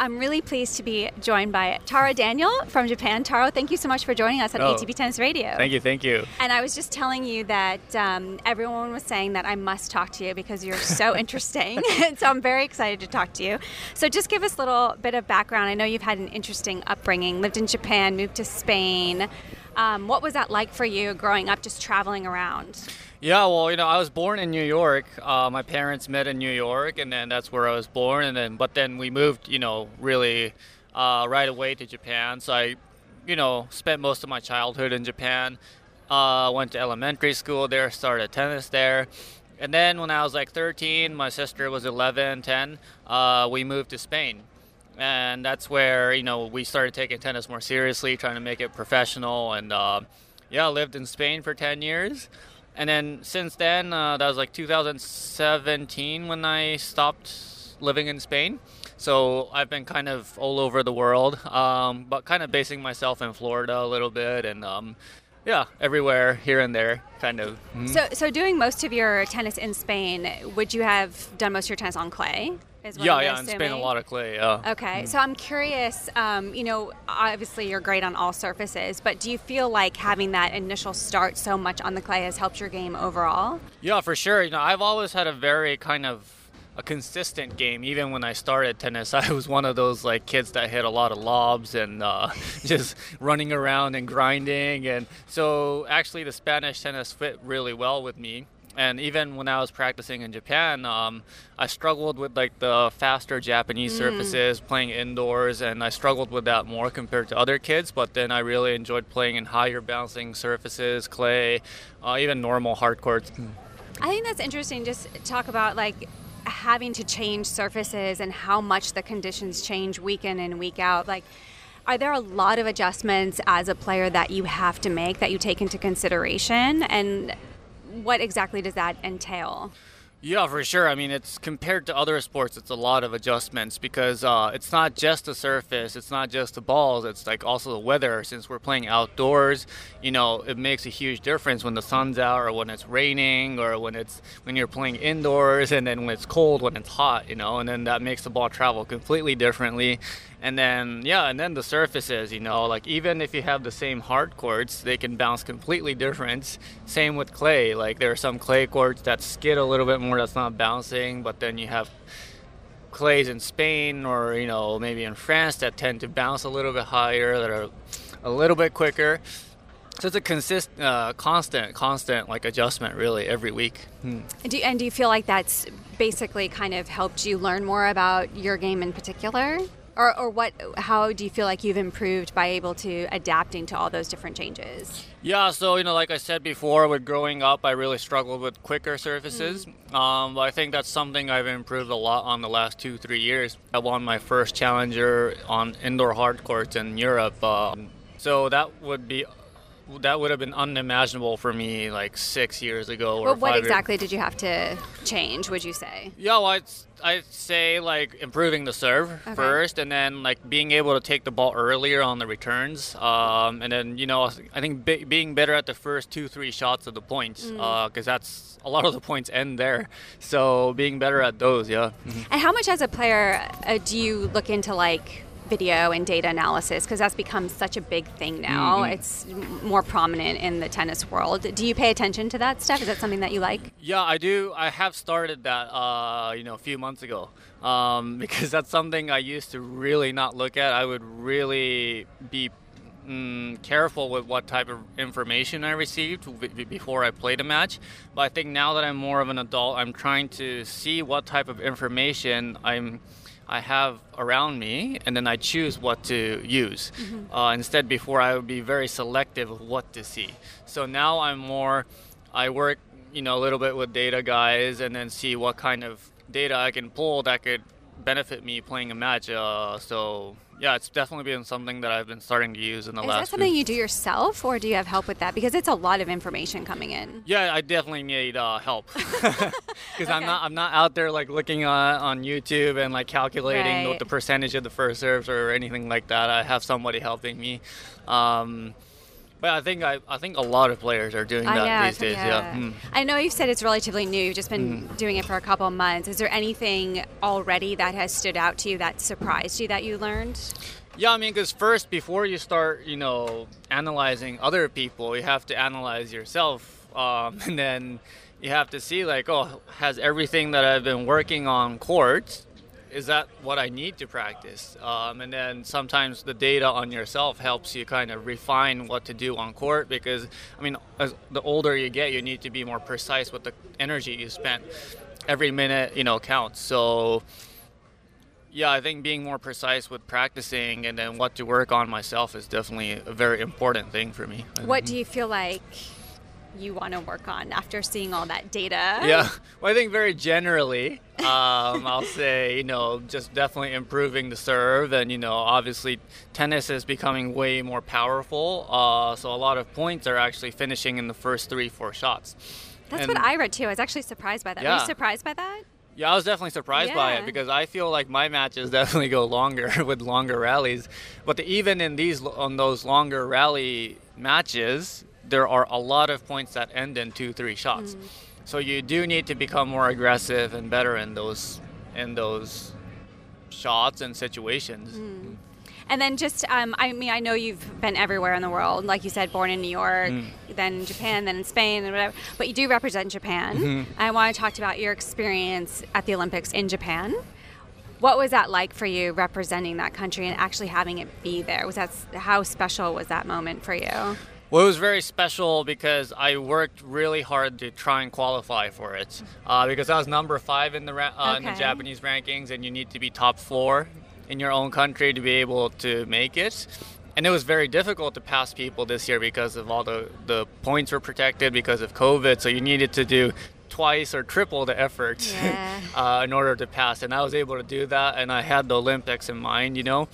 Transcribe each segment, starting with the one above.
I'm really pleased to be joined by Taro Daniel from Japan. Taro, thank you so much for joining us on Oh. ATP Tennis Radio. Thank you, thank you. And I was just telling you that um, everyone was saying that I must talk to you because you're so interesting. so I'm very excited to talk to you. So just give us a little bit of background. I know you've had an interesting upbringing, lived in Japan, moved to Spain. Um, what was that like for you growing up, just traveling around? Yeah, well, you know, I was born in New York. Uh, my parents met in New York, and then that's where I was born. And then, but then we moved, you know, really uh, right away to Japan. So I, you know, spent most of my childhood in Japan. Uh, went to elementary school there, started tennis there. And then when I was like 13, my sister was 11, 10, uh, we moved to Spain. And that's where, you know, we started taking tennis more seriously, trying to make it professional. And uh, yeah, lived in Spain for 10 years. And then since then, uh, that was like 2017 when I stopped living in Spain. So I've been kind of all over the world, um, but kind of basing myself in Florida a little bit, and um, yeah, everywhere here and there, kind of. Mhm. So, so doing most of your tennis in Spain, would you have done most of your tennis on clay? Is what yeah, I'm yeah, in Spain a lot of clay. Yeah. Okay, so I'm curious. Um, you know, obviously you're great on all surfaces, but do you feel like having that initial start so much on the clay has helped your game overall? Yeah, for sure. You know, I've always had a very kind of a consistent game. Even when I started tennis, I was one of those like kids that hit a lot of lobs and uh, just running around and grinding. And so, actually, the Spanish tennis fit really well with me. And even when I was practicing in Japan, um, I struggled with like the faster Japanese surfaces, playing indoors, and I struggled with that more compared to other kids. But then I really enjoyed playing in higher bouncing surfaces, clay, uh, even normal hard courts. I think that's interesting. Just talk about like having to change surfaces and how much the conditions change week in and week out. Like, are there a lot of adjustments as a player that you have to make that you take into consideration? And what exactly does that entail? Yeah, for sure. I mean, it's compared to other sports, it's a lot of adjustments because uh, it's not just the surface, it's not just the balls, it's like also the weather. Since we're playing outdoors, you know, it makes a huge difference when the sun's out or when it's raining or when it's when you're playing indoors and then when it's cold, when it's hot, you know, and then that makes the ball travel completely differently. And then yeah, and then the surfaces, you know, like even if you have the same hard courts, they can bounce completely different. Same with clay. Like there are some clay courts that skid a little bit more that's not bouncing, but then you have clays in Spain or you know maybe in France that tend to bounce a little bit higher that are a little bit quicker. So it's a consist, uh, constant, constant like adjustment really every week. Hmm. Do you, and do you feel like that's basically kind of helped you learn more about your game in particular? Or, or what? How do you feel like you've improved by able to adapting to all those different changes? Yeah, so you know, like I said before, with growing up, I really struggled with quicker surfaces. Um, but I think that's something I've improved a lot on the last two, three years. I won my first challenger on indoor hard courts in Europe. Um, so that would be that would have been unimaginable for me like six years ago or But what five years- exactly did you have to change? Would you say? Yeah, well, I'd, I'd say like improving the serve Okay. first, and then like being able to take the ball earlier on the returns, um, and then you know I think be- being better at the first two three shots of the points, Mm. because that's a lot of the points end there. So being better at those, yeah. And how much as a player uh, do you look into like video and data analysis? Because that's become such a big thing now. Mhm. It's more prominent in the tennis world. Do you pay attention to that stuff? Is that something that you like? Yeah, I do. I have started that, uh, you know, a few months ago, um, because that's something I used to really not look at. I would really be mm, careful with what type of information I received before I played a match. But I think now that I'm more of an adult, I'm trying to see what type of information I'm. I have around me, and then I choose what to use. Uh, instead, before I would be very selective of what to see. So now I'm more. I work, you know, a little bit with data guys, and then see what kind of data I can pull that could benefit me playing a match. Uh, so yeah, it's definitely been something that I've been starting to use in the Is last. Is that few- something you do yourself, or do you have help with that? Because it's a lot of information coming in. Yeah, I definitely need uh, help because I'm not I'm not out there like looking on, on YouTube and like calculating Right. what the percentage of the first serves or anything like that. I have somebody helping me. Um, But I think I, I think a lot of players are doing I that know, these days. Yeah. Mm. I know you've said it's relatively new. You've just been doing it for a couple of months. Is there anything already that has stood out to you that surprised you that you learned? Yeah, I mean, because first, before you start, you know, analyzing other people, you have to analyze yourself, um, and then you have to see like, oh, has everything that I've been working on court, is that what I need to practice? Um, and then sometimes the data on yourself helps you kind of refine what to do on court because, I mean, as the older you get, you need to be more precise with the energy you spend. Every minute, you know, counts. So yeah, I think being more precise with practicing and then what to work on myself is definitely a very important thing for me. What do you feel like you want to work on after seeing all that data? Yeah, well, I think very generally, um, I'll say, you know, just definitely improving the serve. And, you know, obviously tennis is becoming way more powerful. Uh, so a lot of points are actually finishing in the first three, four shots. That's And- what I read too. I was actually surprised by that. Were Yeah. you surprised by that? Yeah, I was definitely surprised by it because I feel like my matches definitely go longer with longer rallies. But the, even in these on those longer rally matches, there are a lot of points that end in two, three shots. So you do need to become more aggressive and better in those in those shots and situations. And then just, um, I mean, I know you've been everywhere in the world. Like you said, born in New York, Mm. then Japan, then in Spain, and whatever. But you do represent Japan. Mm-hmm. I want to talk about your experience at the Olympics in Japan. What was that like for you representing that country and actually having it be there? Was that how special was that moment for you? Well, it was very special because I worked really hard to try and qualify for it. Uh, because I was number five in the ra- uh, in the Japanese rankings, and you need to be top four in your own country to be able to make it. And it was very difficult to pass people this year because of all the the points were protected because of COVID. So you needed to do twice or triple the effort Yeah. uh, in order to pass. And I was able to do that, and I had the Olympics in mind, you know.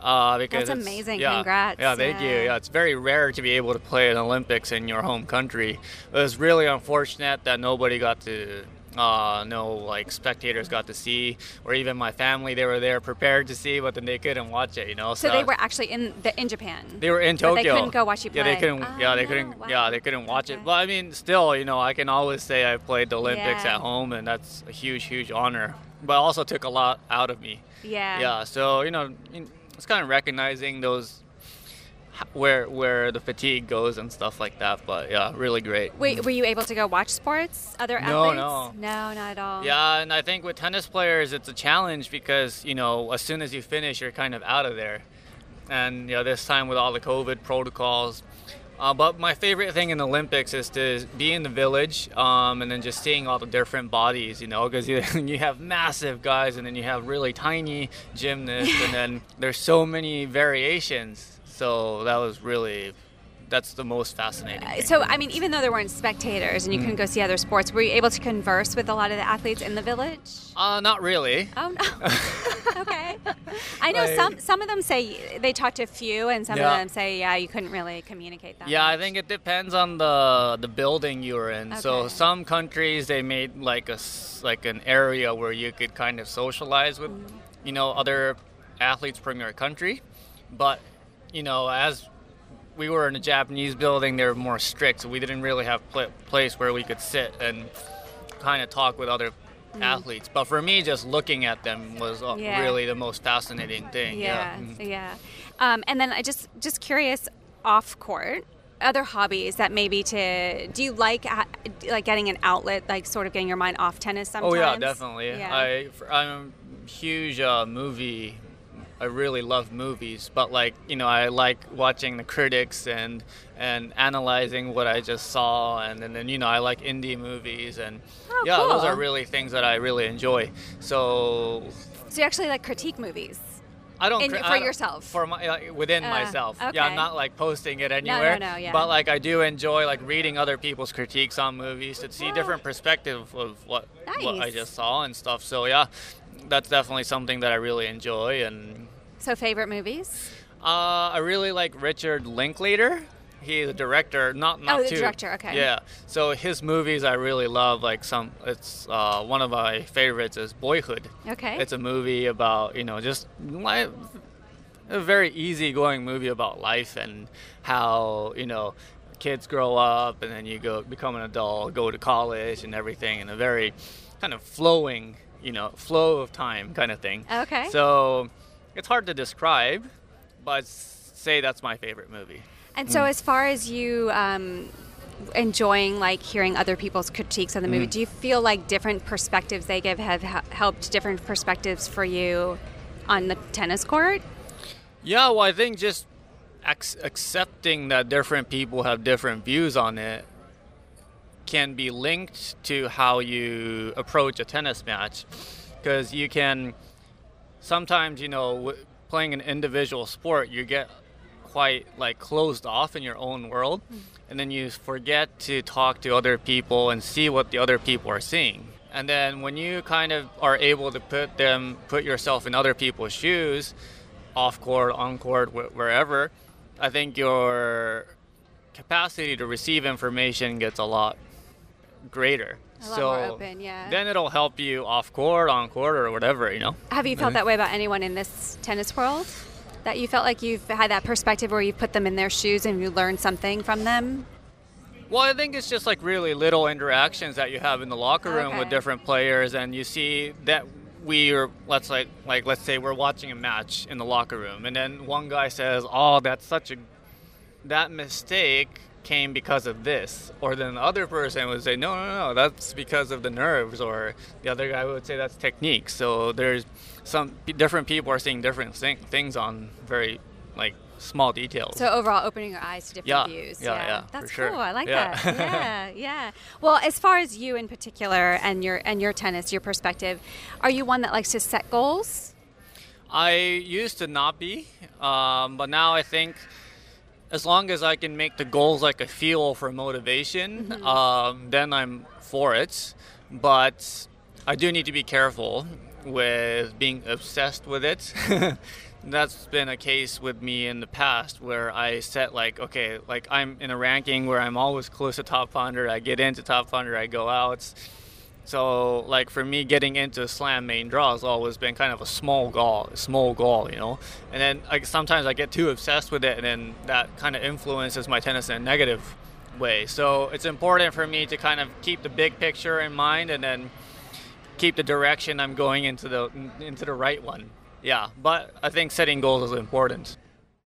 Uh, because That's it's- amazing. Yeah, Congrats. Yeah, thank you. Yeah. Yeah, it's very rare to be able to play an Olympics in your home country. It was really unfortunate that nobody got to. Uh, no, like spectators got to see, or even my family, they were there prepared to see, but then they couldn't watch it. You know, So they were actually in the, in Japan. they were in But they couldn't go watch you play. Yeah, they couldn't. Oh, yeah, they no. couldn't. Wow. Yeah, they couldn't watch Okay. it. But I mean, still, you know, I can always say I played the Olympics Yeah. at home, and that's a huge, huge honor. But also took a lot out of me. Yeah. Yeah. So you know, it's kind of recognizing those where where the fatigue goes and stuff like that. But yeah, really great. Wait, were you able to go watch sports? Other No, athletes? no. No, not at all. Yeah, and I think with tennis players, it's a challenge because you know as soon as you finish, you're kind of out of there. And you know this time with all the COVID protocols. Uh, but my favorite thing in the Olympics is to be in the village um, and then just seeing all the different bodies, you know, because you, you have massive guys and then you have really tiny gymnasts and then there's so many variations. So that was really, that's the most fascinating. thing So. I mean, even though there weren't spectators and you Mm. couldn't go see other sports, were you able to converse with a lot of the athletes in the village? uh, not really. Oh no. okay. I know Like- some some of them say they talked to a few, and some Yeah. of them say yeah, you couldn't really communicate that. Yeah, I think it depends on the the building you were in. So some countries they made like a like an area where you could kind of socialize with, Mm. you know, other athletes from your country. But you know, as we were in a Japanese building, they were more strict, so we didn't really have pla place where we could sit and kind of talk with other athletes. But for me, just looking at them was uh, Mm. Yeah. really the most fascinating thing. Yeah, Mhm. yeah. Um, and then I just just curious, off court, other hobbies that maybe to do you like uh, like getting an outlet, like sort of getting your mind off tennis sometimes? Oh yeah, definitely. Yeah. I I'm a huge uh, movie. I really love movies, but like you know, I like watching the critics and and analyzing what I just saw, and, and then you know, I like indie movies, and Oh, yeah, those are really things that I really enjoy. So so you actually like critique movies. I don't In- for I yourself? for my like, within Uh, myself. Yeah. I'm not like posting it anywhere. no, no, no, yeah. But like I do enjoy like reading other people's critiques on movies to see different perspective of what what I just saw and stuff. So yeah, that's definitely something that I really enjoy and So favorite movies? uh, I really like Richard Linklater. He's a director, not not Oh, the too- director, okay. Yeah, so his movies I really love. Like some, it's uh, one of my favorites is Boyhood. Okay. It's a movie about you know just li- a very easygoing movie about life and how you know kids grow up and then you go become an adult, go to college and everything, in a very kind of flowing, you know, flow of time kind of thing. Okay. So it's hard to describe, but say that's my favorite movie. And so, as far as you um, enjoying like hearing other people's critiques on the movie, do you feel like different perspectives they give have helped different perspectives for you on the tennis court? Yeah, well, I think just ac- accepting that different people have different views on it can be linked to how you approach a tennis match. Because you can sometimes, you know, playing an individual sport, you get quite like closed off in your own world, mm. and then you forget to talk to other people and see what the other people are seeing. And then when you kind of are able to put them, put yourself in other people's shoes, off court, on court, wh- wherever, I think your capacity to receive information gets a lot greater. A lot so more open, yeah. then it'll help you off court, on court, or whatever, you know. Have you felt that way about anyone in this tennis world? That you felt like you've had that perspective where you've put them in their shoes and you learned something from them? Well, I think it's just like really little interactions that you have in the locker room with different players, and you see that we are let's like like let's say we're watching a match in the locker room, and then one guy says, "Oh, that's such a that mistake came because of this," or then the other person would say, "No, no, no, that's because of the nerves," or the other guy would say that's technique. So there's some different people are seeing different thing, things on very like small details. So overall, opening your eyes to different Yeah, views. yeah, yeah, for That's sure. cool. I like Yeah. that. Yeah, yeah. Well, as far as you in particular and your and your tennis, your perspective, are you one that likes to set goals? I used to not be, um, but now I think as long as I can make the goals like a fuel for motivation, um, then I'm for it. But I do need to be careful with being obsessed with it. That's been a case with me in the past where I set like, okay, like I'm in a ranking where I'm always close to top 100. I get into top 100, I go out. So, like for me, getting into slam main draw has always been kind of a small goal, small goal, you know. And then like sometimes I get too obsessed with it, and then that kind of influences my tennis in a negative way. So it's important for me to kind of keep the big picture in mind, and then keep the direction I'm going into the into the right one. Yeah, but I think setting goals is important.